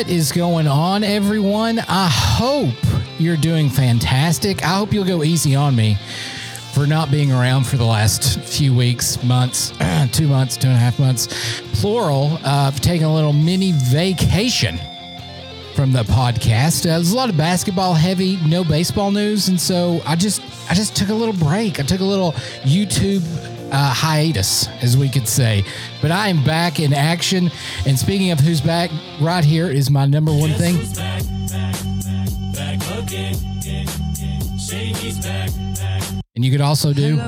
What is going on, everyone? I hope you're doing fantastic. I hope you'll go easy on me for not being around for the last few weeks, months, two months, two and a half months, plural, uh, taking a little mini vacation from the podcast. Uh, there's a lot of basketball heavy, no baseball news, and so I just I just took a little break. I took a little YouTube uh, hiatus, as we could say. But I am back in action. And speaking of who's back, right here is my number one thing. And you could also do.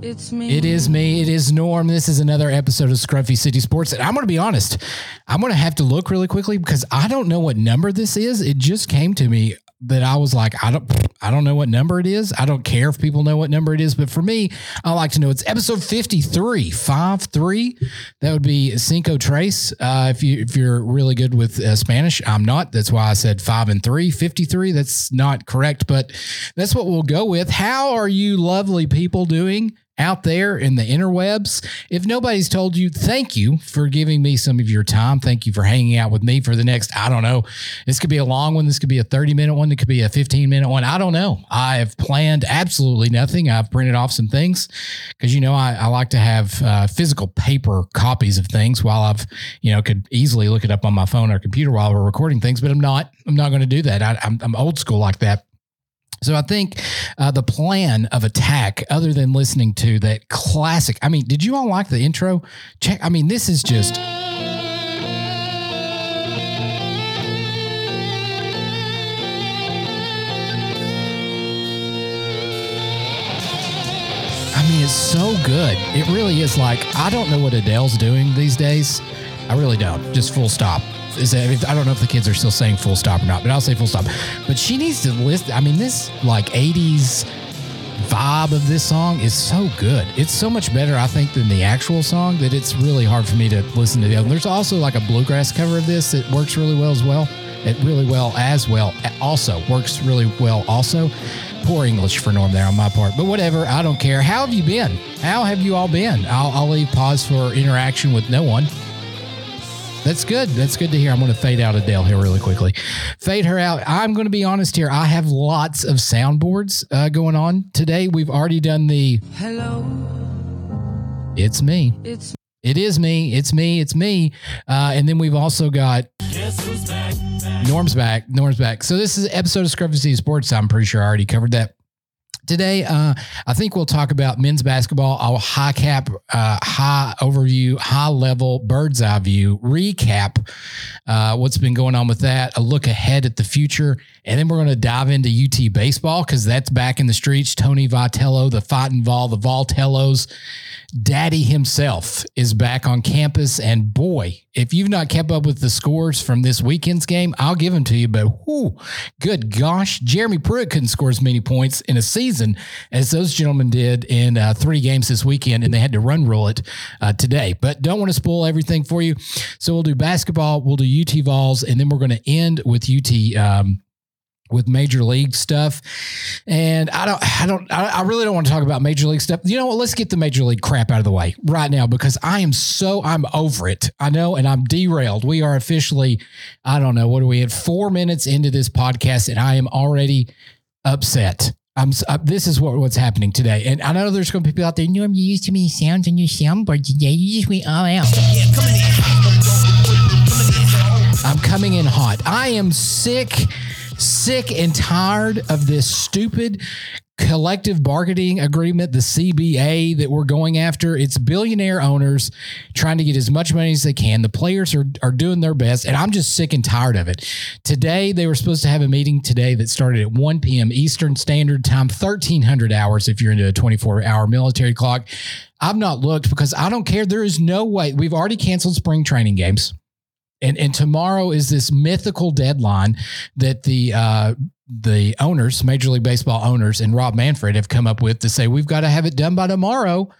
It's me. It is me. It is Norm. This is another episode of Scruffy City Sports. And I'm going to be honest, I'm going to have to look really quickly because I don't know what number this is. It just came to me that I was like, I don't, I don't know what number it is. I don't care if people know what number it is, but for me, I like to know it's episode 53, five, three. That would be Cinco Trace. Uh, if you, if you're really good with uh, Spanish, I'm not. That's why I said five and three, 53. That's not correct, but that's what we'll go with. How are you lovely people doing? Out there in the interwebs. If nobody's told you, thank you for giving me some of your time. Thank you for hanging out with me for the next, I don't know, this could be a long one. This could be a 30 minute one. It could be a 15 minute one. I don't know. I have planned absolutely nothing. I've printed off some things because, you know, I, I, like to have uh, physical paper copies of things while I've, you know, could easily look it up on my phone or computer while we're recording things, but I'm not, I'm not going to do that. I, I'm, I'm old school like that. So I think uh, the plan of attack, other than listening to that classic, I mean, did you all like the intro? Check. I mean, this is just. I mean, it's so good. It really is like, I don't know what Adele's doing these days. I really don't. Just full stop is that I don't know if the kids are still saying full stop or not, but I'll say full stop. But she needs to list. I mean, this like 80s vibe of this song is so good. It's so much better, I think, than the actual song that it's really hard for me to listen to the other. There's also like a bluegrass cover of this that works really well as well. It really well as well. Also works really well. Also, poor English for Norm there on my part, but whatever. I don't care. How have you been? How have you all been? I'll, I'll leave pause for interaction with no one. That's good. That's good to hear. I'm going to fade out Adele here really quickly. Fade her out. I'm going to be honest here. I have lots of soundboards uh, going on today. We've already done the Hello. It's me. It's It is me. It's me. It's me. Uh, and then we've also got back, back. Norm's back. Norm's back. So this is an episode of Scruffy City Sports. I'm pretty sure I already covered that. Today, uh, I think we'll talk about men's basketball. I'll high cap, uh, high overview, high level, bird's eye view, recap uh, what's been going on with that, a look ahead at the future. And then we're going to dive into UT baseball because that's back in the streets. Tony Vitello, the fighting Vol, the Voltellos, daddy himself is back on campus. And boy, if you've not kept up with the scores from this weekend's game, I'll give them to you. But whoo, good gosh, Jeremy Pruitt couldn't score as many points in a season as those gentlemen did in uh, three games this weekend, and they had to run rule it uh, today. But don't want to spoil everything for you. So we'll do basketball, we'll do UT Vols, and then we're going to end with UT. Um, with major league stuff. And I don't, I don't, I really don't want to talk about major league stuff. You know what? Let's get the major league crap out of the way right now because I am so, I'm over it. I know, and I'm derailed. We are officially, I don't know, what are we at four minutes into this podcast and I am already upset. I'm, this is what, what's happening today. And I know there's going to be people out there, you know, you used too many sounds on your soundboard today. You just went all out. I'm coming in hot. I am sick sick and tired of this stupid collective bargaining agreement, the CBA that we're going after. It's billionaire owners trying to get as much money as they can. The players are, are doing their best, and I'm just sick and tired of it. Today, they were supposed to have a meeting today that started at 1 p.m. Eastern Standard Time, 1300 hours if you're into a 24 hour military clock. I've not looked because I don't care. There is no way. We've already canceled spring training games and and tomorrow is this mythical deadline that the uh, the owners, Major League Baseball owners, and Rob Manfred have come up with to say we've got to have it done by tomorrow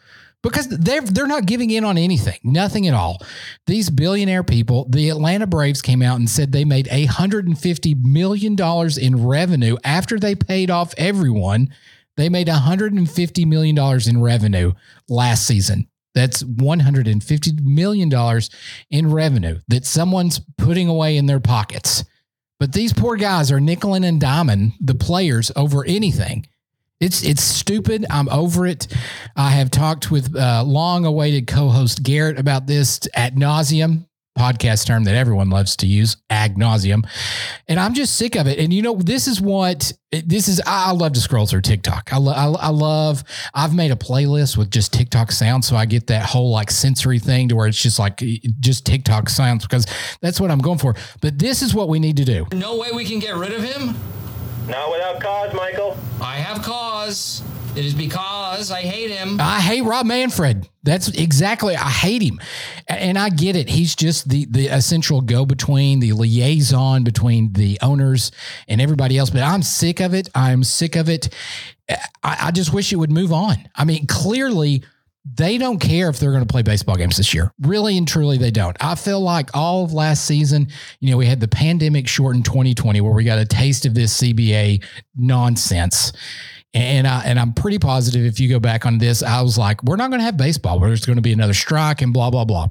because they're they're not giving in on anything, nothing at all. These billionaire people, the Atlanta Braves came out and said they made hundred and fifty million dollars in revenue after they paid off everyone. They made hundred and fifty million dollars in revenue last season. That's $150 million in revenue that someone's putting away in their pockets. But these poor guys are nickeling and diming the players over anything. It's it's stupid. I'm over it. I have talked with uh, long-awaited co-host Garrett about this at nauseum podcast term that everyone loves to use, ag nauseum. And I'm just sick of it. And you know, this is what this is. I love to scroll through TikTok. I, lo- I, I love, I've made a playlist with just TikTok sounds. So I get that whole like sensory thing to where it's just like just TikTok sounds because that's what I'm going for. But this is what we need to do. No way we can get rid of him? Not without cause, Michael. I have cause. It is because I hate him. I hate Rob Manfred. That's exactly. I hate him, and I get it. He's just the the essential go between, the liaison between the owners and everybody else. But I'm sick of it. I'm sick of it. I, I just wish it would move on. I mean, clearly. They don't care if they're going to play baseball games this year. Really and truly, they don't. I feel like all of last season, you know, we had the pandemic shortened 2020 where we got a taste of this CBA nonsense. And I and I'm pretty positive if you go back on this, I was like, we're not going to have baseball. There's going to be another strike and blah blah blah.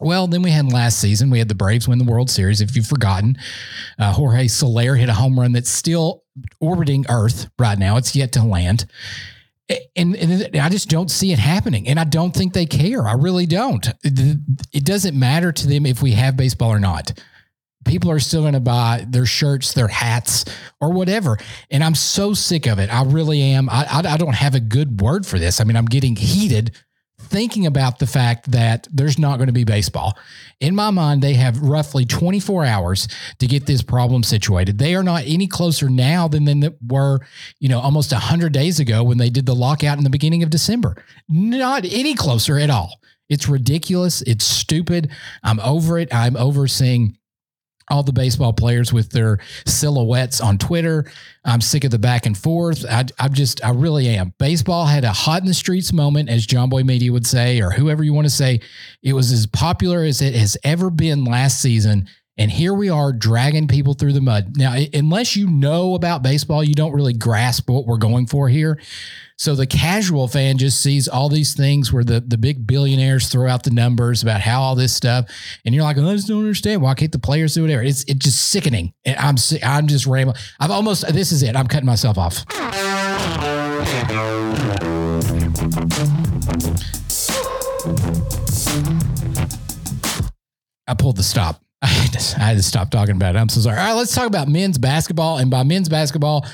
Well, then we had last season. We had the Braves win the World Series. If you've forgotten, uh, Jorge Soler hit a home run that's still orbiting Earth right now. It's yet to land. And, and I just don't see it happening. And I don't think they care. I really don't. It, it doesn't matter to them if we have baseball or not people are still going to buy their shirts, their hats, or whatever. And I'm so sick of it. I really am. I, I, I don't have a good word for this. I mean, I'm getting heated thinking about the fact that there's not going to be baseball. In my mind, they have roughly 24 hours to get this problem situated. They are not any closer now than they were, you know, almost 100 days ago when they did the lockout in the beginning of December. Not any closer at all. It's ridiculous. It's stupid. I'm over it. I'm over seeing all the baseball players with their silhouettes on Twitter. I'm sick of the back and forth. I, I'm just, I really am. Baseball had a hot in the streets moment, as John Boy Media would say, or whoever you want to say. It was as popular as it has ever been last season. And here we are dragging people through the mud. Now, unless you know about baseball, you don't really grasp what we're going for here. So the casual fan just sees all these things where the, the big billionaires throw out the numbers about how all this stuff, and you're like, I just don't understand. Why can't the players do whatever? It's it's just sickening. And I'm I'm just rambling. I've almost this is it. I'm cutting myself off. I pulled the stop. I had, to, I had to stop talking about it. I'm so sorry. All right, let's talk about men's basketball. And by men's basketball,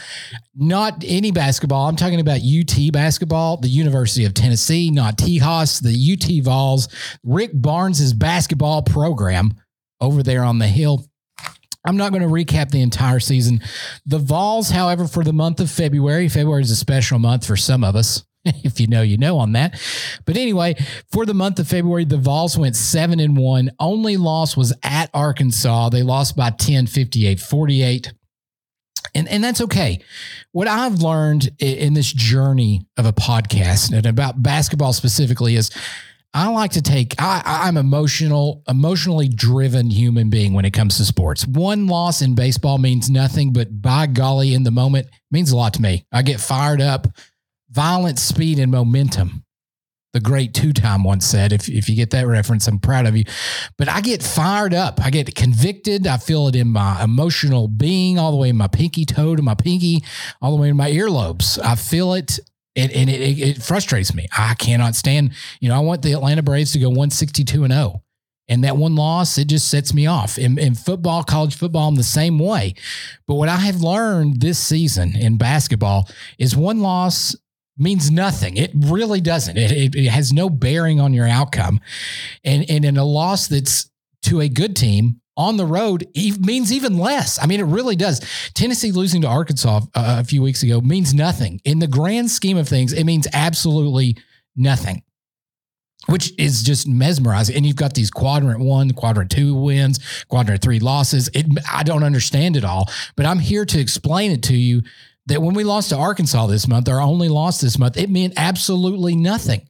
not any basketball. I'm talking about UT basketball, the University of Tennessee, not Tejas, the UT Vols, Rick Barnes' basketball program over there on the hill. I'm not going to recap the entire season. The Vols, however, for the month of February, February is a special month for some of us. If you know, you know on that. But anyway, for the month of February, the Vols went seven and one. Only loss was at Arkansas. They lost by 10, 58, 48. And, and that's okay. What I've learned in this journey of a podcast and about basketball specifically is I like to take I, I'm emotional, emotionally driven human being when it comes to sports. One loss in baseball means nothing, but by golly, in the moment means a lot to me. I get fired up, violent speed and momentum. The great two-time once said, if, if you get that reference, I'm proud of you. But I get fired up. I get convicted. I feel it in my emotional being, all the way in my pinky toe to my pinky, all the way in my earlobes. I feel it and, and it, it, it frustrates me. I cannot stand, you know, I want the Atlanta Braves to go 162 and 0. And that one loss, it just sets me off. In, in football, college football, I'm the same way. But what I have learned this season in basketball is one loss means nothing. It really doesn't. It, it, it has no bearing on your outcome. And, and in a loss that's to a good team on the road means even less. I mean, it really does. Tennessee losing to Arkansas uh, a few weeks ago means nothing. In the grand scheme of things, it means absolutely nothing. Which is just mesmerizing. And you've got these quadrant one, quadrant two wins, quadrant three losses. It, I don't understand it all, but I'm here to explain it to you that when we lost to Arkansas this month, our only loss this month, it meant absolutely nothing.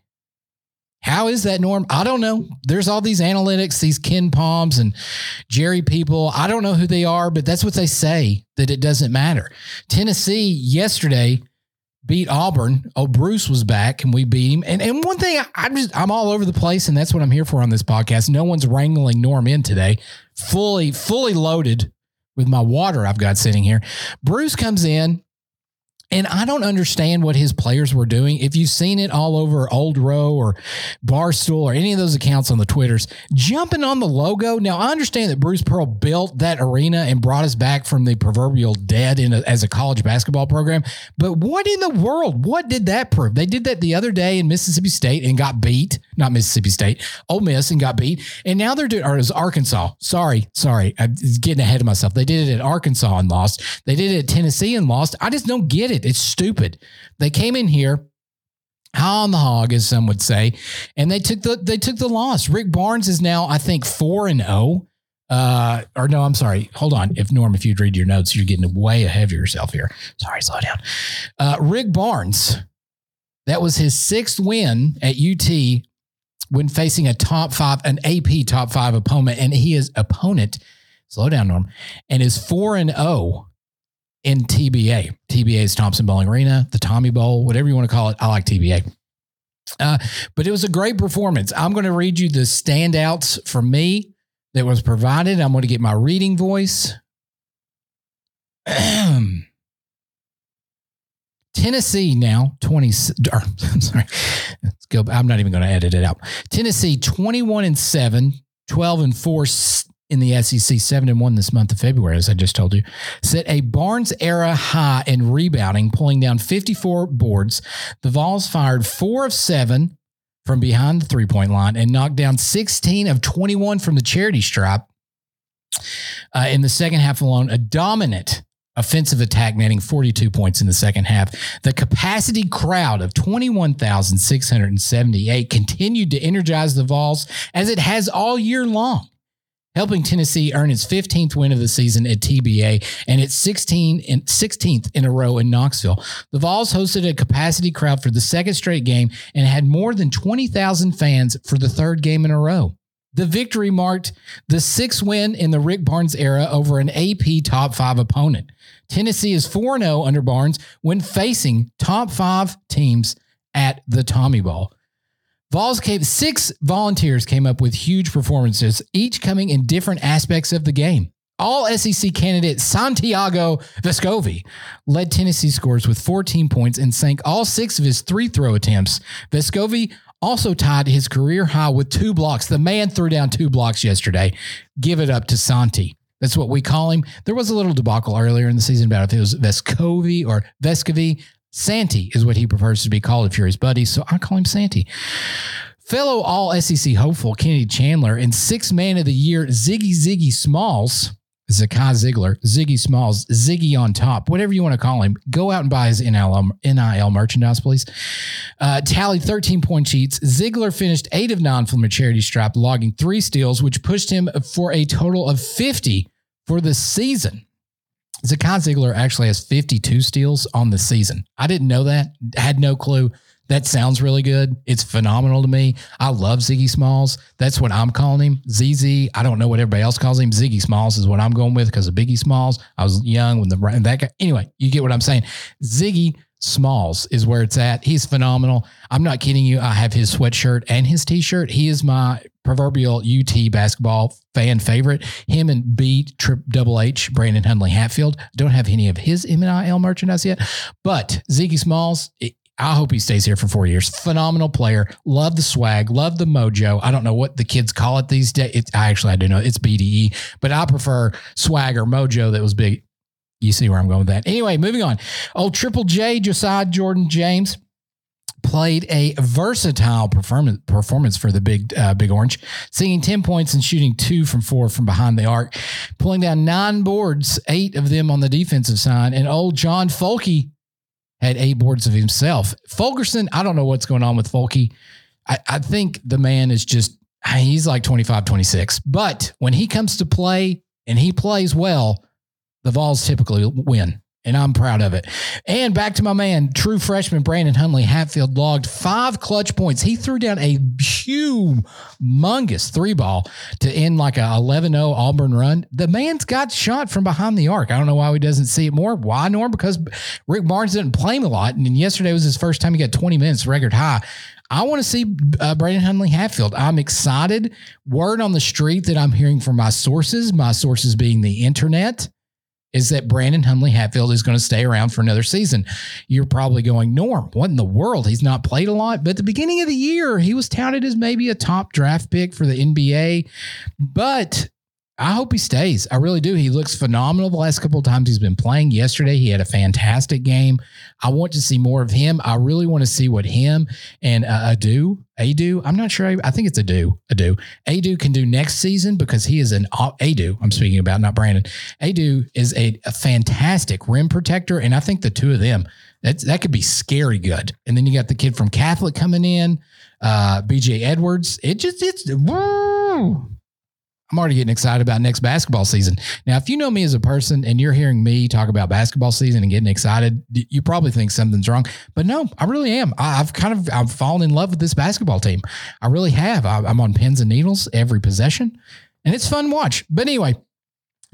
How is that, Norm? I don't know. There's all these analytics, these KenPoms and Jerry people. I don't know who they are, but that's what they say that it doesn't matter. Tennessee yesterday beat Auburn. Oh, Bruce was back and we beat him. And and one thing I, I'm just I'm all over the place, and that's what I'm here for on this podcast. No one's wrangling Norm in today. Fully, fully loaded with my water I've got sitting here. Bruce comes in. And I don't understand what his players were doing. If you've seen it all over Old Row or Barstool or any of those accounts on the Twitters, jumping on the logo. Now, I understand that Bruce Pearl built that arena and brought us back from the proverbial dead a, as a college basketball program. But what in the world? What did that prove? They did that the other day in Mississippi State and got beat. Not Mississippi State, Ole Miss and got beat. And now they're doing, or it was Arkansas. Sorry, sorry. I'm getting ahead of myself. They did it at Arkansas and lost. They did it at Tennessee and lost. I just don't get it. It's stupid. They came in here high on the hog, as some would say, and they took the they took the loss. Rick Barnes is now, I think, four and zero. Uh, or no, I'm sorry. Hold on. If Norm, if you'd read your notes, you're getting way ahead of yourself here. Sorry, slow down. Uh, Rick Barnes, that was his sixth win at UT when facing a top five, an AP top five opponent, and he is opponent. Slow down, Norm, and is four and zero in TBA. TBA is Thompson-Boling Arena, the Tommy Bowl, whatever you want to call it. I like TBA. Uh, but it was a great performance. I'm going to read you the standouts for me that was provided. I'm going to get my reading voice. Tennessee now 20 or, I'm sorry. Let's go. I'm not even going to edit it out. Tennessee 21 and 7, 12 and 4 in the SEC, 7 and 1 this month of February, as I just told you. Set a Barnes era high in rebounding, pulling down 54 boards. The Vols fired 4 of 7 from behind the three point line and knocked down 16 of 21 from the charity stripe. Uh, in the second half alone, a dominant offensive attack netting 42 points in the second half. The capacity crowd of 21,678 continued to energize the Vols as it has all year long. Helping Tennessee earn its 15th win of the season at TBA and its 16 in, 16th in a row in Knoxville. The Vols hosted a capacity crowd for the second straight game and had more than 20,000 fans for the third game in a row. The victory marked the sixth win in the Rick Barnes era over an AP top five opponent. Tennessee is 4 0 under Barnes when facing top five teams at the Tommy Bowl. Vols came, six volunteers came up with huge performances, each coming in different aspects of the game. All SEC candidate Santiago Vescovi led Tennessee scores with 14 points and sank all six of his three throw attempts. Vescovi also tied his career high with two blocks. The man threw down two blocks yesterday. Give it up to Santi. That's what we call him. There was a little debacle earlier in the season about if it was Vescovi or Vescovi. Santi is what he prefers to be called if you're his buddy. So I call him Santi. Fellow all SEC hopeful Kennedy Chandler and six man of the year Ziggy Ziggy Smalls, Zakai Zeigler, Ziggy Smalls, Ziggy on top, whatever you want to call him. Go out and buy his NIL, NIL merchandise, please. Uh, tally 13 point cheats. Zeigler finished eight of nine from a charity stripe, logging three steals, which pushed him for a total of 50 for the season. Zakai Zeigler actually has 52 steals on the season. I didn't know that. Had no clue. That sounds really good. It's phenomenal to me. I love Ziggy Smalls. That's what I'm calling him. ZZ. I don't know what everybody else calls him. Ziggy Smalls is what I'm going with because of Biggie Smalls. I was young when the that guy. Anyway, you get what I'm saying. Ziggy Smalls is where it's at. He's phenomenal. I'm not kidding you. I have his sweatshirt and his t-shirt. He is my proverbial UT basketball fan favorite. Him and B Double H Brandon Huntley Hatfield. Don't have any of his MNIL merchandise yet, but Ziggy Smalls. It, I hope he stays here for four years. Phenomenal player. Love the swag. Love the mojo. I don't know what the kids call it these days. I actually I do know it's BDE, but I prefer swag or mojo that was big. You see where I'm going with that. Anyway, moving on. Old Triple J Josiah Jordan James played a versatile performance performance for the big uh, big orange, singing 10 points and shooting two from four from behind the arc, pulling down nine boards, eight of them on the defensive side. And old John Folke had eight boards of himself. Fulkerson, I don't know what's going on with Folke. I, I think the man is just he's like 25, 26. But when he comes to play and he plays well, the Vols typically win. And I'm proud of it. And back to my man, true freshman Brandon Huntley Hatfield logged five clutch points. He threw down a humongous three ball to end like a 11 0 Auburn run. The man's got shot from behind the arc. I don't know why he doesn't see it more. Why, Norm? Because Rick Barnes didn't play him a lot. And yesterday was his first time he got 20 minutes, record high. I want to see uh, Brandon Huntley Hatfield. I'm excited. Word on the street that I'm hearing from my sources, my sources being the internet, is that Brandon Huntley Hatfield is going to stay around for another season. You're probably going, Norm, what in the world? He's not played a lot. But at the beginning of the year, he was touted as maybe a top draft pick for the NBA. But I hope he stays. I really do. He looks phenomenal the last couple of times he's been playing. Yesterday, he had a fantastic game. I want to see more of him. I really want to see what him and uh, Adu, Adu, I'm not sure. I think it's Adu, Adu, Adu can do next season because he is an Adu. I'm speaking about not Brandon. Adu is a, a fantastic rim protector, and I think the two of them that that could be scary good. And then you got the kid from Catholic coming in, uh, BJ Edwards. It just it's woo. I'm already getting excited about next basketball season. Now, if you know me as a person and you're hearing me talk about basketball season and getting excited, you probably think something's wrong. But no, I really am. I've kind of I've fallen in love with this basketball team. I really have. I'm on pins and needles every possession, and it's fun to watch. But anyway,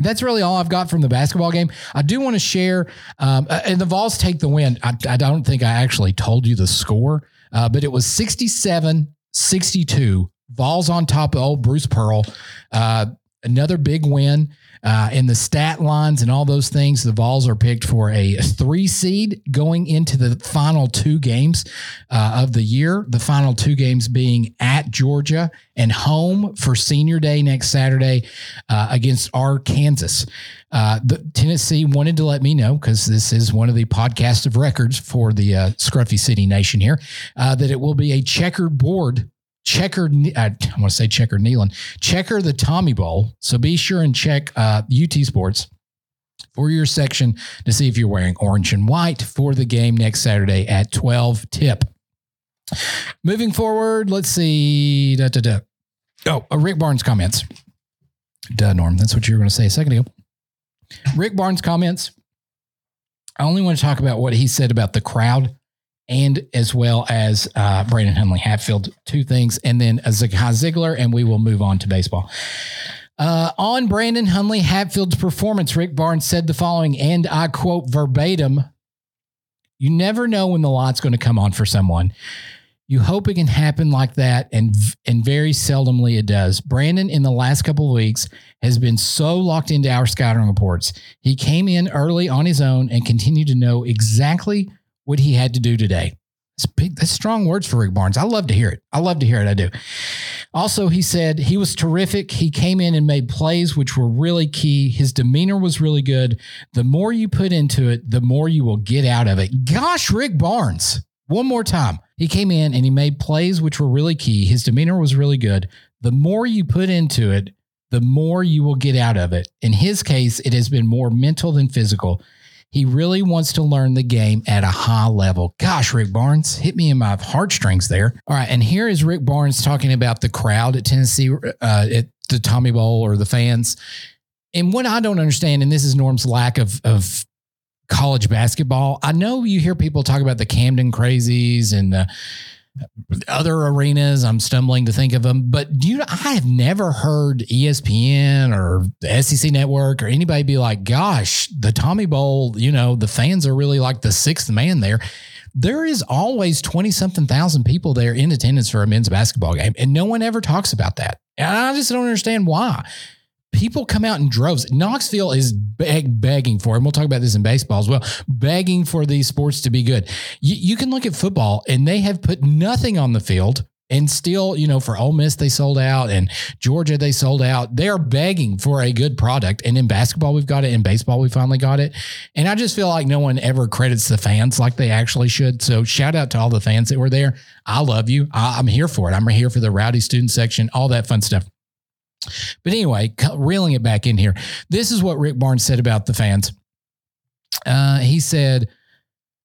that's really all I've got from the basketball game. I do want to share, um, and the Vols take the win. I, I, don't think I actually told you the score, uh, but it was 67 62 Vols on top of old Bruce Pearl. Uh, another big win. Uh, in the stat lines and all those things, the Vols are picked for a three seed going into the final two games uh, of the year. The final two games being at Georgia and home for Senior Day next Saturday uh, against Arkansas. Uh, the Tennessee wanted to let me know because this is one of the podcast of records for the uh, Scruffy City Nation here uh, that it will be a checkered board checker. I want to say checker Neyland, checker the Tommy Bowl. So be sure and check uh, UT Sports for your section to see if you're wearing orange and white for the game next Saturday at 12 tip. Moving forward, let's see. Da, da, da. Oh, uh, Rick Barnes comments. Duh, Norm. That's what you were going to say a second ago. Rick Barnes comments. I only want to talk about what he said about the crowd and as well as uh, Brandon Huntley Hatfield, two things, and then a Zakai Zeigler, and we will move on to baseball. Uh, on Brandon Huntley Hatfield's performance, Rick Barnes said the following, and I quote verbatim You never know when the light's going to come on for someone. You hope it can happen like that, and and very seldomly it does. Brandon, in the last couple of weeks, has been so locked into our scouting reports. He came in early on his own and continued to know exactly what he had to do today. That's big. That's strong words for Rick Barnes. I love to hear it. I love to hear it. I do. Also, he said he was terrific. He came in and made plays, which were really key. His demeanor was really good. The more you put into it, the more you will get out of it. Gosh, Rick Barnes. One more time. He came in and he made plays, which were really key. His demeanor was really good. The more you put into it, the more you will get out of it. In his case, it has been more mental than physical. He really wants to learn the game at a high level. Gosh, Rick Barnes hit me in my heartstrings there. All right. And here is Rick Barnes talking about the crowd at Tennessee, uh, at the Tommy Bowl or the fans. And what I don't understand, and this is Norm's lack of, of college basketball. I know you hear people talk about the Camden crazies and the other arenas. I'm stumbling to think of them, but do you? I have never heard ESPN or the SEC Network or anybody be like, "Gosh, the Tommy Bowl." You know, the fans are really like the sixth man there. There is always twenty something thousand people there in attendance for a men's basketball game, and no one ever talks about that. And I just don't understand why people come out in droves. Knoxville is beg, begging for, and we'll talk about this in baseball as well, begging for these sports to be good. You, you, can look at football, and they have put nothing on the field. And still, you know, for Ole Miss, they sold out, and Georgia, they sold out. They're begging for a good product. And in basketball, we've got it. In baseball, we finally got it. And I just feel like no one ever credits the fans like they actually should. So shout out to all the fans that were there. I love you. I, I'm here for it. I'm here for the rowdy student section, all that fun stuff. But anyway, reeling it back in here, this is what Rick Barnes said about the fans. Uh, he said,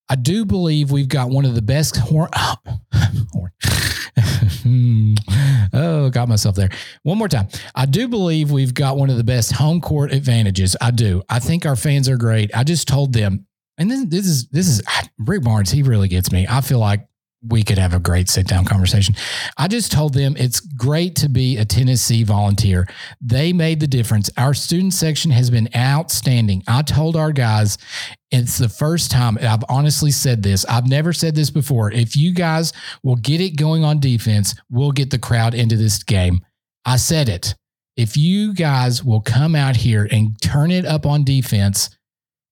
I do believe we've got one of the best horn. oh, got myself there. One more time. I do believe we've got one of the best home court advantages. I do. I think our fans are great. I just told them and this, this is this is Rick Barnes. He really gets me. I feel like we could have a great sit down conversation. I just told them it's great to be a Tennessee volunteer. They made the difference. Our student section has been outstanding. I told our guys it's the first time I've honestly said this. I've never said this before. If you guys will get it going on defense, we'll get the crowd into this game. I said it. If you guys will come out here and turn it up on defense,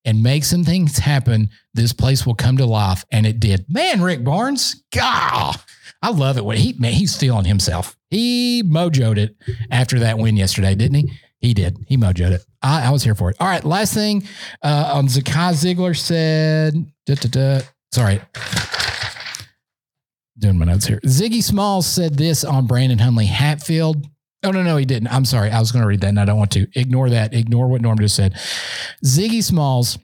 and make some things happen, this place will come to life. And it did. Man, Rick Barnes, God, I love it when he man, he's feeling himself. He mojoed it after that win yesterday, didn't he? He did. He mojoed it. I, I was here for it. All right. Last thing uh, on Zakai Zeigler said, da, da, da, sorry. Doing my notes here. Ziggy Smalls said this on Brandon Huntley Hatfield. Oh, no, no, he didn't. I'm sorry. I was going to read that and I don't want to. Ignore that. Ignore what Norm just said. Ziggy Smalls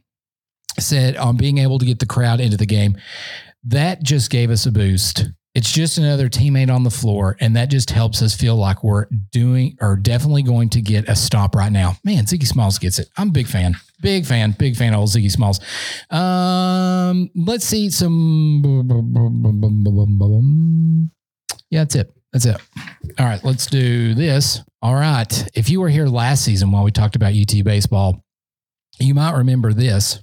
said on being able to get the crowd into the game, that just gave us a boost. It's just another teammate on the floor, and that just helps us feel like we're doing or definitely going to get a stop right now. Man, Ziggy Smalls gets it. I'm a big fan. Big fan. Big fan of old Ziggy Smalls. Um, let's see some. Yeah, that's it. That's it. All right, let's do this. All right. If you were here last season while we talked about UT baseball, you might remember this.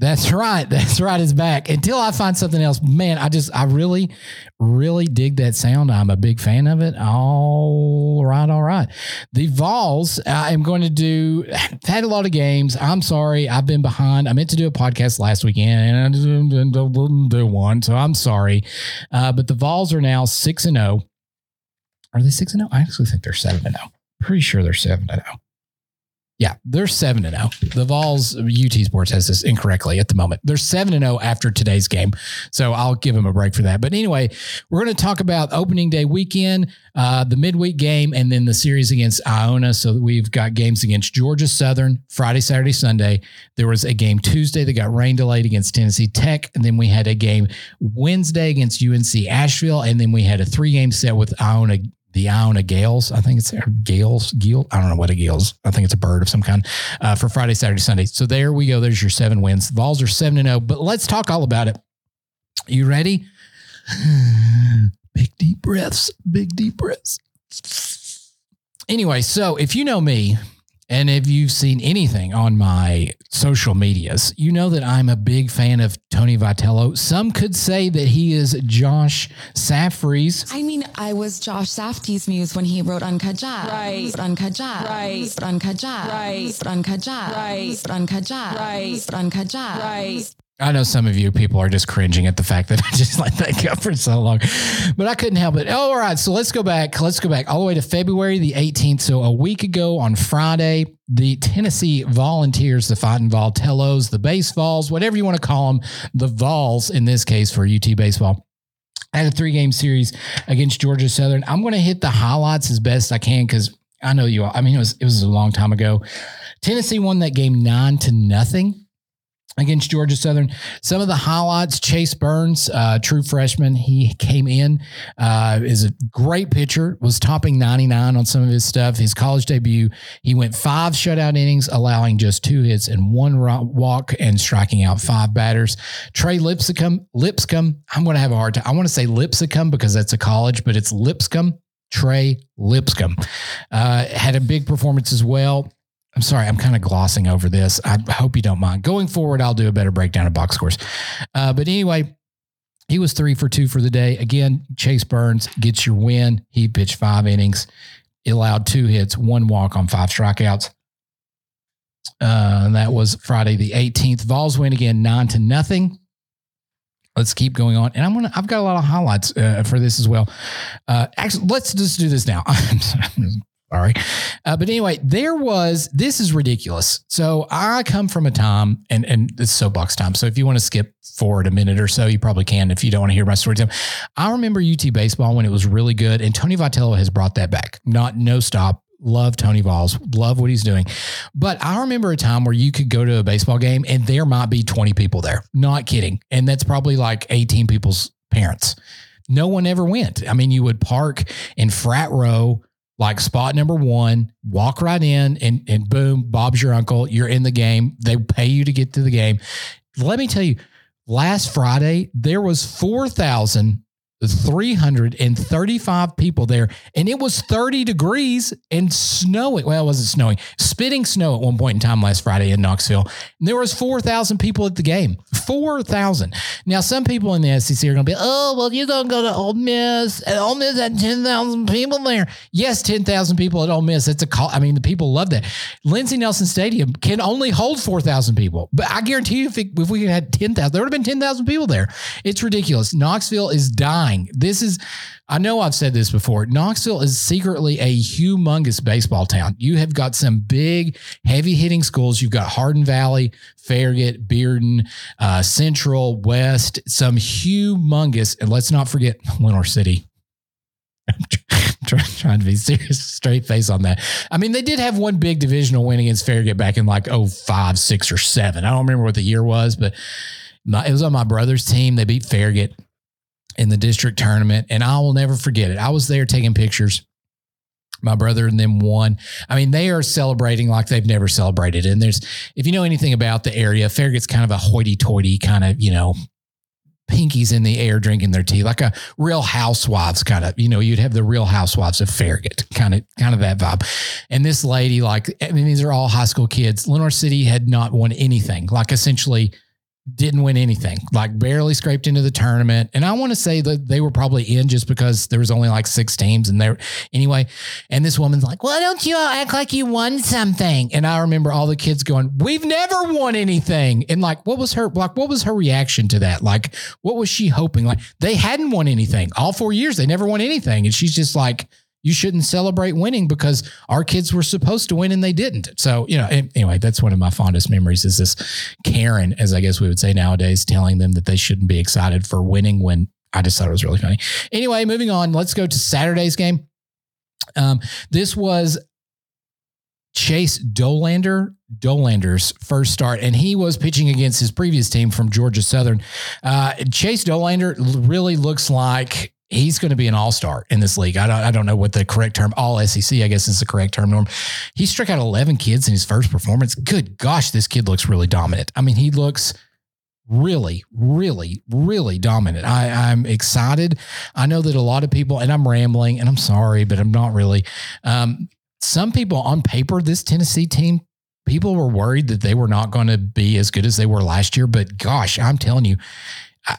That's right. That's right. It's back. Until I find something else, man, I just, I really, really dig that sound. I'm a big fan of it. All right. All right. The Vols, I am going to do, had a lot of games. I'm sorry. I've been behind. I meant to do a podcast last weekend and I didn't do one. So I'm sorry. Uh, but the Vols are now 6 and 0. Are they 6 and 0? I actually think they're 7 and 0. Pretty sure they're 7 and 0. Yeah, they're seven and zero. The Vols UT Sports has this incorrectly at the moment. They're seven and zero after today's game, so I'll give them a break for that. But anyway, we're going to talk about opening day weekend, uh, the midweek game, and then the series against Iona. So we've got games against Georgia Southern Friday, Saturday, Sunday. There was a game Tuesday that got rain delayed against Tennessee Tech, and then we had a game Wednesday against UNC Asheville, and then we had a three game set with Iona the Iona Gaels. I think it's Gales, Gale. I don't know what a Gales. I think it's a bird of some kind uh, for Friday, Saturday, Sunday. So there we go. There's your seven wins. The Vols are seven and zero. But let's talk all about it. You ready? big deep breaths. Big deep breaths. Anyway, so if you know me, and if you've seen anything on my social medias, you know that I'm a big fan of Tony Vitello. Some could say that he is Josh Safdie's. I mean, I was Josh Safdie's muse when he wrote Uncut Jazz. Right. Uncut Jazz. Right. Uncut Jazz. Right. Uncut Jazz. Right. Uncut Jazz. Right. Uncut Jazz. Right. I know some of you people are just cringing at the fact that I just let that go for so long, but I couldn't help it. All right. So let's go back. Let's go back all the way to February the 18th. So a week ago on Friday, the Tennessee Volunteers, the Fighting Voltellos, the Base whatever you want to call them, the Vols in this case for UT baseball. Had a three game series against Georgia Southern. I'm going to hit the highlights as best I can because I know you all. I mean, it was it was a long time ago. Tennessee won that game nine to nothing against Georgia Southern. Some of the highlights: Chase Burns, uh, true freshman, he came in, uh, is a great pitcher. Was topping 99 on some of his stuff. His college debut, he went five shutout innings, allowing just two hits and one walk, and striking out five batters. Trey Lipscomb, Lipscomb. I'm going to have a hard time. I want to say Lipscomb because that's a college, but it's Lipscomb. Trey Lipscomb uh, had a big performance as well. I'm sorry, I'm kind of glossing over this. I hope you don't mind. Going forward, I'll do a better breakdown of box scores. Uh, but anyway, he was three for two for the day. Again, Chase Burns gets your win. He pitched five innings, he allowed two hits, one walk on five strikeouts. Uh, and that was Friday the 18th. Vols win again, nine to nothing. Let's keep going on, and I'm gonna. I've got a lot of highlights uh, for this as well. Uh, actually, let's just do this now. I'm sorry, uh, but anyway, there was. This is ridiculous. So I come from a time, and and it's soapbox time. So if you want to skip forward a minute or so, you probably can. If you don't want to hear my story I remember UT baseball when it was really good, and Tony Vitello has brought that back. Not no stop. Love Tony Vols. Love what he's doing. But I remember a time where you could go to a baseball game and there might be 20 people there. Not kidding. And that's probably like 18 people's parents. No one ever went. I mean, you would park in frat row like spot number one, walk right in and, and boom, Bob's your uncle. You're in the game. They pay you to get to the game. Let me tell you, last Friday, there was 4,000 335 people there and it was 30 degrees and snowing. Well it wasn't snowing. Spitting snow at one point in time last friday in knoxville. And there was 4000 people at the game. 4000 now some people in the sec are going to be oh well you don't go to Ole miss and Ole miss had 10000 people there. Yes 10000 people at Ole miss. It's a call i mean the people love that. Lindsey nelson stadium can only hold 4000 people but i guarantee you if, it, if we had 10000 there would have been 10000 people there. It's ridiculous. Knoxville is dying this is, I know I've said this before. Knoxville is secretly a humongous baseball town. You have got some big, heavy hitting schools. You've got Hardin Valley, Farragut, Bearden, uh, Central, West, some humongous, and let's not forget Lenoir City. I'm trying to be serious, straight face on that. I mean, they did have one big divisional win against Farragut back in like oh five, six, or seven. I don't remember what the year was, but my, it was on my brother's team. They beat Farragut in the district tournament, and I will never forget it. I was there taking pictures. My brother and them won. I mean, they are celebrating like they've never celebrated. And there's, if you know anything about the area, Farragut's kind of a hoity-toity kind of, you know, pinkies in the air drinking their tea, like a real housewives kind of, you know, you'd have the real housewives of Farragut, kind of, kind of that vibe. And this lady, like, I mean, these are all high school kids. Lenoir City had not won anything, like essentially didn't win anything, like barely scraped into the tournament. And I want to say that they were probably in just because there was only like six teams and there anyway. And this woman's like, why don't you all act like you won something? And I remember all the kids going, we've never won anything. And like, what was her, like, what was her reaction to that? Like, what was she hoping? Like they hadn't won anything all four years. They never won anything. And she's just like, you shouldn't celebrate winning because our kids were supposed to win and they didn't. So, you know, anyway, that's one of my fondest memories is this Karen, as I guess we would say nowadays, telling them that they shouldn't be excited for winning when I just thought it was really funny. Anyway, moving on, let's go to Saturday's game. Um, this was Chase Dolander, Dolander's first start, and he was pitching against his previous team from Georgia Southern. Uh, Chase Dolander really looks like he's going to be an all star in this league. I don't, I don't know what the correct term, all SEC, I guess is the correct term, Norm. He struck out 11 kids in his first performance. Good gosh, this kid looks really dominant. I mean, he looks really, really, really dominant. I, I'm excited. I know that a lot of people, and I'm rambling and I'm sorry, but I'm not really. Um, some people on paper, this Tennessee team, people were worried that they were not going to be as good as they were last year. But gosh, I'm telling you,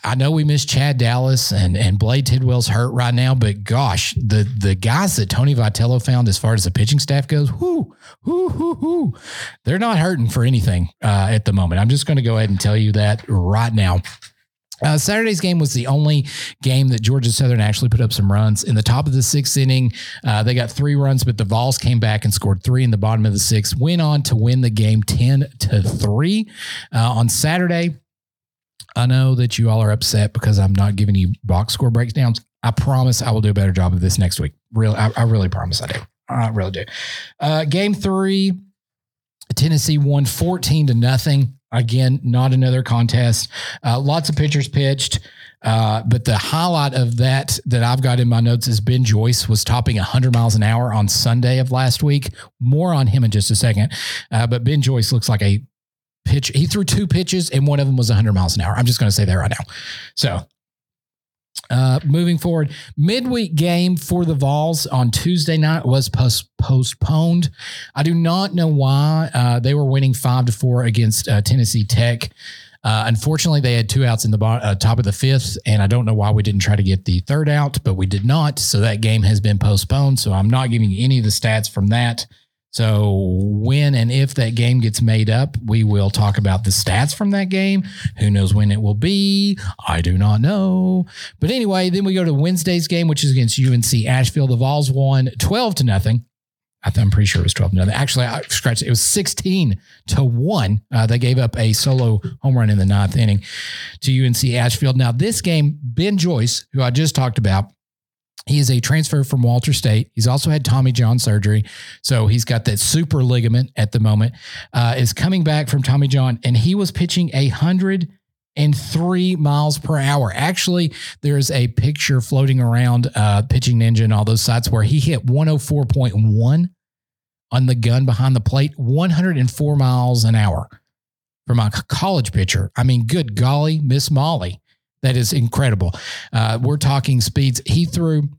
I know we miss Chad Dallas and and Blade Tidwell's hurt right now, but gosh, the the guys that Tony Vitello found as far as the pitching staff goes, whoo, whoo, whoo, whoo, they're not hurting for anything uh, at the moment. I'm just going to go ahead and tell you that right now. Uh, Saturday's game was the only game that Georgia Southern actually put up some runs. In the top of the sixth inning, uh, they got three runs, but the Vols came back and scored three in the bottom of the sixth. Went on to win the game ten to three. Uh, on Saturday, I know that you all are upset because I'm not giving you box score breakdowns. I promise I will do a better job of this next week. Real, I, I really promise I do. I really do. Uh, game three, Tennessee won 14 to nothing. Again, not another contest. Uh, lots of pitchers pitched. Uh, but the highlight of that that I've got in my notes is Ben Joyce was topping 100 miles an hour on Sunday of last week. More on him in just a second. Uh, but Ben Joyce looks like a pitch. He threw two pitches and one of them was 100 miles an hour. I'm just going to say that right now. So, uh, moving forward, midweek game for the Vols on Tuesday night was post- postponed. I do not know why. Uh, they were winning five to four against uh, Tennessee Tech. Uh, unfortunately, they had two outs in the uh, top of the fifth, and I don't know why we didn't try to get the third out, but we did not. So that game has been postponed. So I'm not giving any of the stats from that. So when and if that game gets made up, we will talk about the stats from that game. Who knows when it will be? I do not know. But anyway, then we go to Wednesday's game, which is against UNC Asheville. The Vols won 12 to nothing. I'm pretty sure it was 12 to nothing. Actually, I scratched it. It was 16 to 1. Uh, they gave up a solo home run in the ninth inning to UNC Asheville. Now, this game, Ben Joyce, who I just talked about, he is a transfer from Walters State. He's also had Tommy John surgery. So he's got that super ligament at the moment. Uh, is coming back from Tommy John, and he was pitching a 103 miles per hour. Actually, there's a picture floating around uh, Pitching Ninja and all those sites where he hit 104.1 on the gun behind the plate, 104 miles an hour from a college pitcher. I mean, good golly, Miss Molly. That is incredible. Uh, we're talking speeds. He threw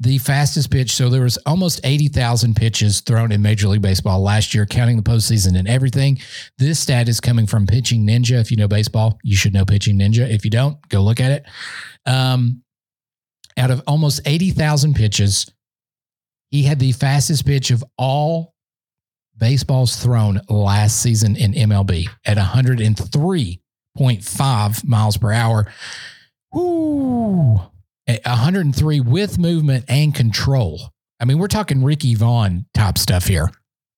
the fastest pitch. So there was almost 80,000 pitches thrown in Major League Baseball last year, counting the postseason and everything. This stat is coming from Pitching Ninja. If you know baseball, you should know Pitching Ninja. If you don't, go look at it. Um, out of almost 80,000 pitches, he had the fastest pitch of all baseballs thrown last season in MLB at 103.5 miles per hour. Woo! 103 with movement and control. I mean, we're talking Ricky Vaughn type stuff here,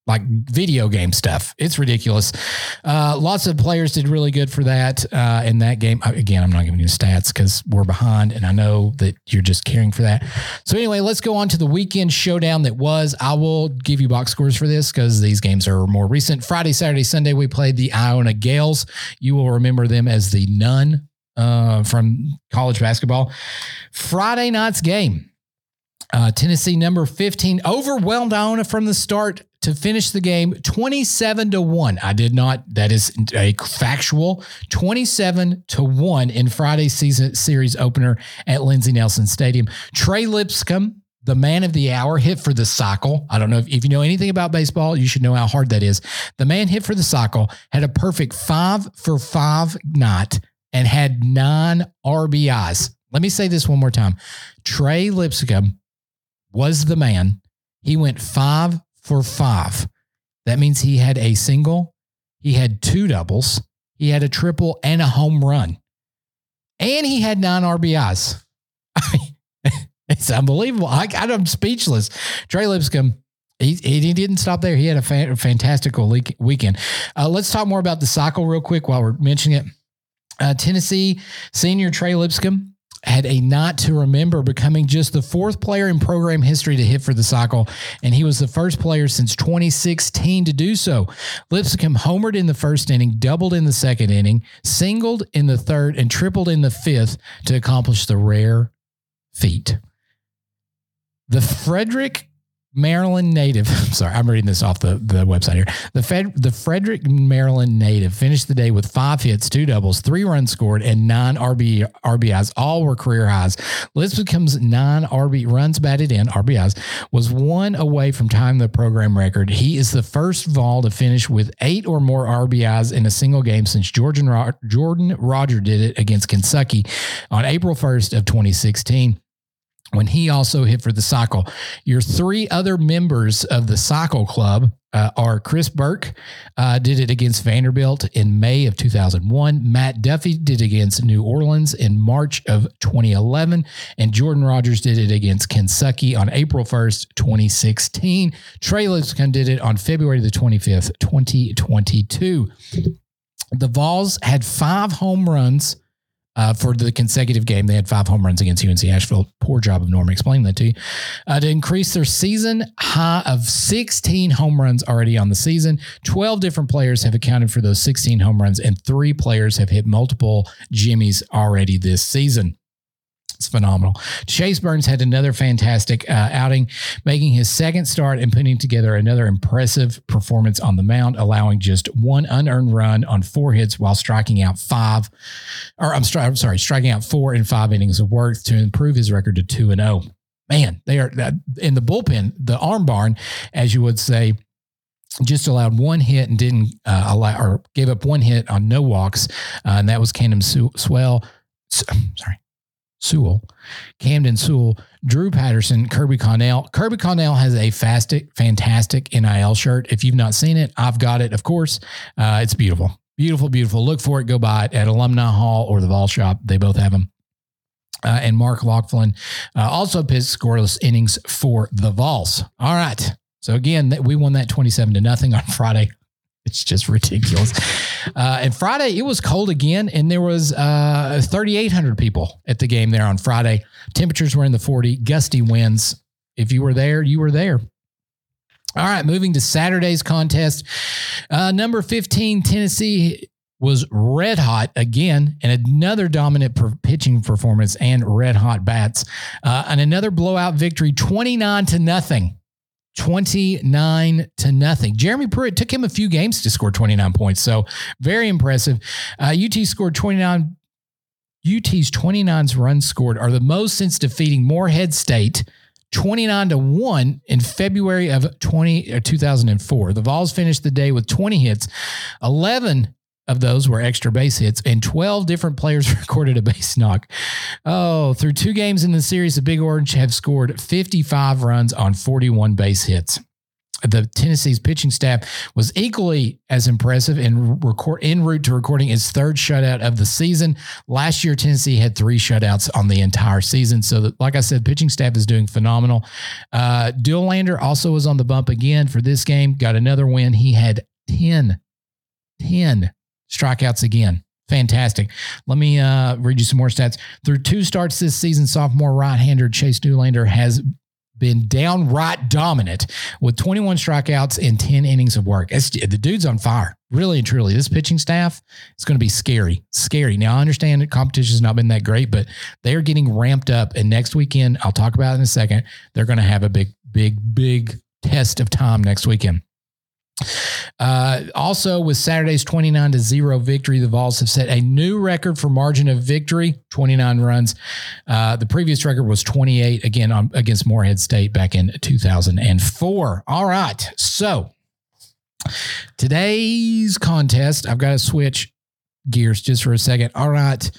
like video game stuff. It's ridiculous. Uh, lots of players did really good for that uh, in that game. Again, I'm not giving you stats because we're behind, and I know that you're just caring for that. So anyway, let's go on to the weekend showdown that was. I will give you box scores for this because these games are more recent. Friday, Saturday, Sunday, we played the Iona Gaels. You will remember them as the Nun uh, from college basketball. Friday night's game. Uh, Tennessee number 15 overwhelmed Iona from the start to finish the game 27 to 1. I did not, that is a factual 27 to 1 in Friday's season series opener at Lindsey Nelson Stadium. Trey Lipscomb, the man of the hour, hit for the cycle. I don't know if, if you know anything about baseball, you should know how hard that is. The man hit for the cycle, had a perfect five for five night and had nine RBIs. Let me say this one more time. Trey Lipscomb was the man. He went five for five. That means he had a single, he had two doubles, he had a triple, and a home run. And he had nine RBIs. it's unbelievable. I, I'm speechless. Trey Lipscomb he, he didn't stop there. He had a fan, fantastical weekend. Uh, let's talk more about the cycle real quick while we're mentioning it. Uh, Tennessee senior Trey Lipscomb had a not to remember, becoming just the fourth player in program history to hit for the cycle, and he was the first player since 2016 to do so. Lipscomb homered in the first inning, doubled in the second inning, singled in the third, and tripled in the fifth to accomplish the rare feat. The Frederick Maryland native. I'm sorry, I'm reading this off the, the website here. The Fed, the Frederick, Maryland native finished the day with five hits, two doubles, three runs scored, and nine RB, RBIs. All were career highs. Lipscomb's nine RB runs batted in, RBIs, was one away from tying the program record. He is the first Vol to finish with eight or more RBIs in a single game since Jordan, Jordan Roger did it against Kentucky on April 1st of 2016 when he also hit for the cycle. Your three other members of the cycle club uh, are Chris Burke, uh, did it against Vanderbilt in May of 2001. Matt Duffy did it against New Orleans in March of 2011. And Jordan Rogers did it against Kentucky on April 1st, 2016. Trey Lipscomb did it on February the 25th, 2022. The Vols had five home runs uh, for the consecutive game. They had five home runs against UNC Asheville. Poor job of Norm explaining that to you. Uh, to increase their season high of 16 home runs already on the season. 12 different players have accounted for those 16 home runs, and three players have hit multiple Jimmies already this season. It's phenomenal. Chase Burns had another fantastic uh, outing, making his second start and putting together another impressive performance on the mound, allowing just one unearned run on four hits while striking out five, or I'm, stri- I'm sorry, striking out four in five innings of work to improve his record to two and zero. Oh. Man, they are in the bullpen, the arm barn, as you would say just allowed one hit and didn't uh, allow or gave up one hit on no walks, uh, and that was Camden Swell. Sorry, Sewell, Camden Sewell, Drew Patterson, Kirby Connell. Kirby Connell has a fastic, fantastic NIL shirt. If you've not seen it, I've got it, of course. Uh, it's beautiful. Beautiful, beautiful. Look for it. Go buy it at Alumni Hall or the Vol Shop. They both have them. Uh, and Mark Laughlin uh, also pitched scoreless innings for the Vols. All right. So again, we won that 27 to nothing on Friday. It's just ridiculous. Uh, and Friday, it was cold again, and there was uh, 3,800 people at the game there on Friday. Temperatures were in the 40, gusty winds. If you were there, you were there. All right, moving to Saturday's contest. Uh, number 15, Tennessee was red hot again, and another dominant per- pitching performance and red hot bats, uh, and another blowout victory, twenty nine to nothing. 29 to nothing. Jeremy Pruitt took him a few games to score 29 points. So very impressive. Uh, UT scored 29. UT's 29's runs scored are the most since defeating Morehead State 29 to 1 in February of 20, uh, 2004. The Vols finished the day with 20 hits. 11 of those were extra base hits, and 12 different players recorded a base knock. Oh, through two games in the series, the Big Orange have scored 55 runs on 41 base hits. The Tennessee's pitching staff was equally as impressive in record en route to recording its third shutout of the season. Last year, Tennessee had three shutouts on the entire season. So, like I said, pitching staff is doing phenomenal. Uh, Lander also was on the bump again for this game. Got another win. He had 10, 10 strikeouts again. Fantastic. Let me uh, read you some more stats. Through two starts this season, sophomore right-hander Chase Dollander has been downright dominant with 21 strikeouts in 10 innings of work. It's, the dude's on fire, really and truly. This pitching staff is going to be scary, scary. Now, I understand that competition has not been that great, but they're getting ramped up. And next weekend, I'll talk about it in a second, they're going to have a big, big, big test of time next weekend. Uh, also, with Saturday's 29 to 0 victory, the Vols have set a new record for margin of victory 29 runs. Uh, the previous record was 28, again, on, against Morehead State back in 2004. All right. So, today's contest, I've got to switch gears just for a second. All right.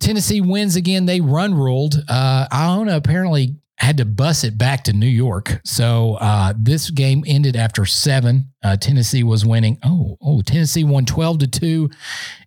Tennessee wins again. They run ruled. Uh, Iona apparently had to bus it back to New York. So uh, this game ended after seven. Uh, Tennessee was winning. Oh, oh, Tennessee won 12 to 2.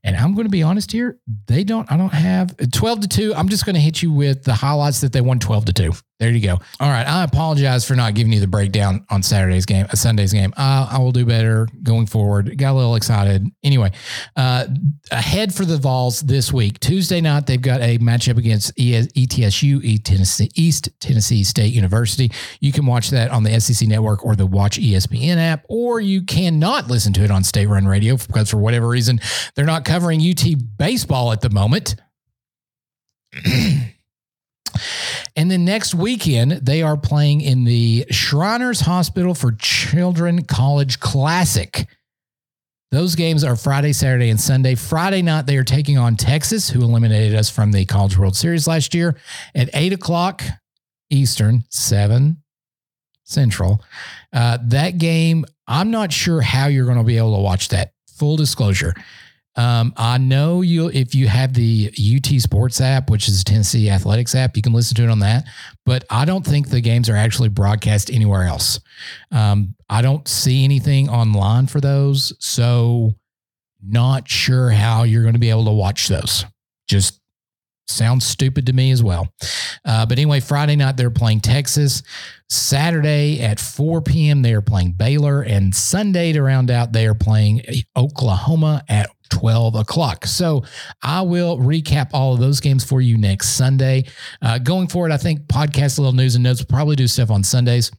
And I'm going to be honest here. They don't, I don't have 12 to 2. I'm just going to hit you with the highlights that they won 12 to 2. There you go. All right. I apologize for not giving you the breakdown on Saturday's game, uh, Sunday's game. Uh, I will do better going forward. Got a little excited. Anyway, uh, ahead for the Vols this week. Tuesday night, they've got a matchup against ETSU, Tennessee, East Tennessee State University. You can watch that on the SEC network or the Watch ESPN app, or you cannot listen to it on State Run Radio because for whatever reason they're not covering UT baseball at the moment. and then next weekend they are playing in the Shriners Hospital for Children College Classic. Those games are Friday, Saturday, and Sunday. Friday night, they are taking on Texas, who eliminated us from the College World Series last year at 8 o'clock Eastern, 7 Central. Uh, that game, I'm not sure how you're going to be able to watch that. Full disclosure. Um, I know you if you have the UT Sports app, which is Tennessee Athletics app, you can listen to it on that. But I don't think the games are actually broadcast anywhere else. Um, I don't see anything online for those, so not sure how you're going to be able to watch those. Just sounds stupid to me as well. Uh, but anyway, Friday night they're playing Texas. Saturday at 4 p.m. they are playing Baylor, and Sunday to round out they are playing Oklahoma at 12 o'clock. So I will recap all of those games for you next Sunday. Uh, going forward, I think podcast, a little news and notes, will probably do stuff on Sundays.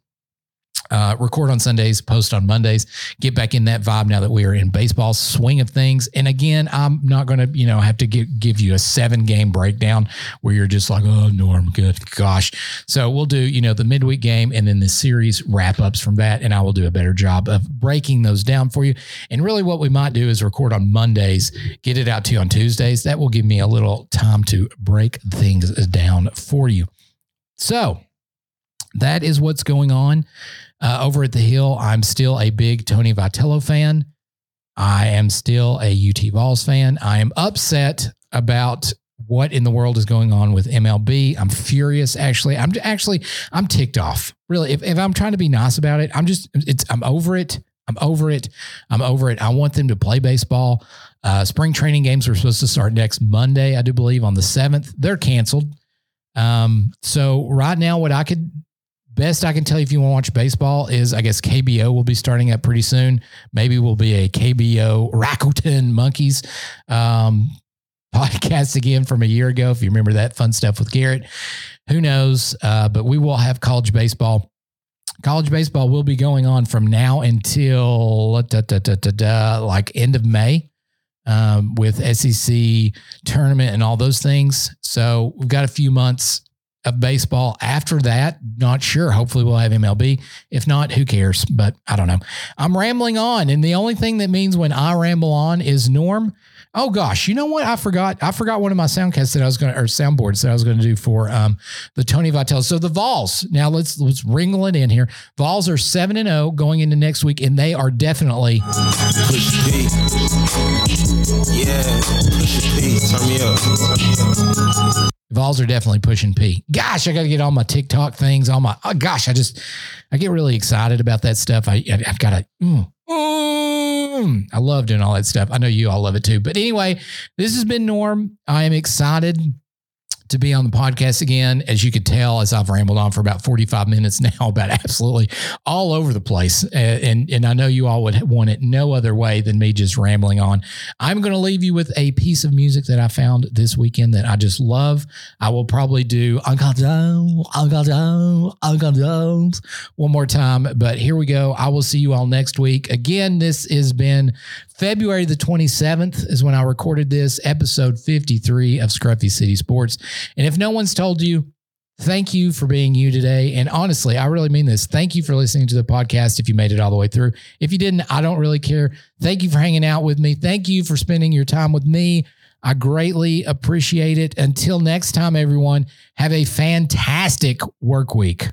Uh, record on Sundays, post on Mondays, get back in that vibe now that we are in baseball swing of things. And again, I'm not going to, you know, have to give, give you a seven game breakdown where you're just like, oh, Norm, good gosh. So we'll do, you know, the midweek game and then the series wrap ups from that. And I will do a better job of breaking those down for you. And really, what we might do is record on Mondays, get it out to you on Tuesdays. That will give me a little time to break things down for you. So, that is what's going on uh, over at the Hill. I'm still a big Tony Vitello fan. I am still a UT Vols fan. I am upset about what in the world is going on with MLB. I'm furious. Actually, I'm actually I'm ticked off. Really, if, if I'm trying to be nice about it, I'm just it's I'm over it. I'm over it. I'm over it. I want them to play baseball. Uh, spring training games are supposed to start next Monday, I do believe, on the seventh. They're canceled. Um, so right now, what I could best I can tell you if you want to watch baseball is I guess KBO will be starting up pretty soon. Maybe we'll be a KBO Rakuten Monkeys um, podcast again from a year ago. If you remember that fun stuff with Garrett, who knows? Uh, but we will have college baseball. College baseball will be going on from now until da, da, da, like end of May. um, with SEC tournament and all those things. So we've got a few months of baseball after that. Not sure. Hopefully we'll have MLB. If not, who cares? But I don't know. I'm rambling on. And the only thing that means when I ramble on is Norm. Oh gosh, you know what? I forgot. I forgot one of my soundcasts that I was going to, or soundboards that I was going to do for um, the Tony Vitale. So the Vols. Now let's let's wrinkle it in here. Vols are seven and zero going into next week, and they are definitely Push P. Yeah, push P. Turn me up. Turn me. Vols are definitely pushing P. Gosh, I got to get all my TikTok things. All my oh gosh, I just I get really excited about that stuff. I I- I've got to. Mm, mm, Mm, I love doing all that stuff. I know you all love it too. But anyway, this has been Norm. I am excited to be on the podcast again. As you could tell, as I've rambled on for about 45 minutes now about absolutely all over the place. Uh, And, and I know you all would want it no other way than me just rambling on. I'm going to leave you with a piece of music that I found this weekend that I just love. I will probably do Uncle Joe, Uncle Joe, Uncle Joe's one more time. But here we go. I will see you all next week. Again, this has been February the 27th is when I recorded this episode 53 of Scruffy City Sports. And if no one's told you, thank you for being you today. And honestly, I really mean this. Thank you for listening to the podcast if you made it all the way through. If you didn't, I don't really care. Thank you for hanging out with me. Thank you for spending your time with me. I greatly appreciate it. Until next time, everyone, have a fantastic work week.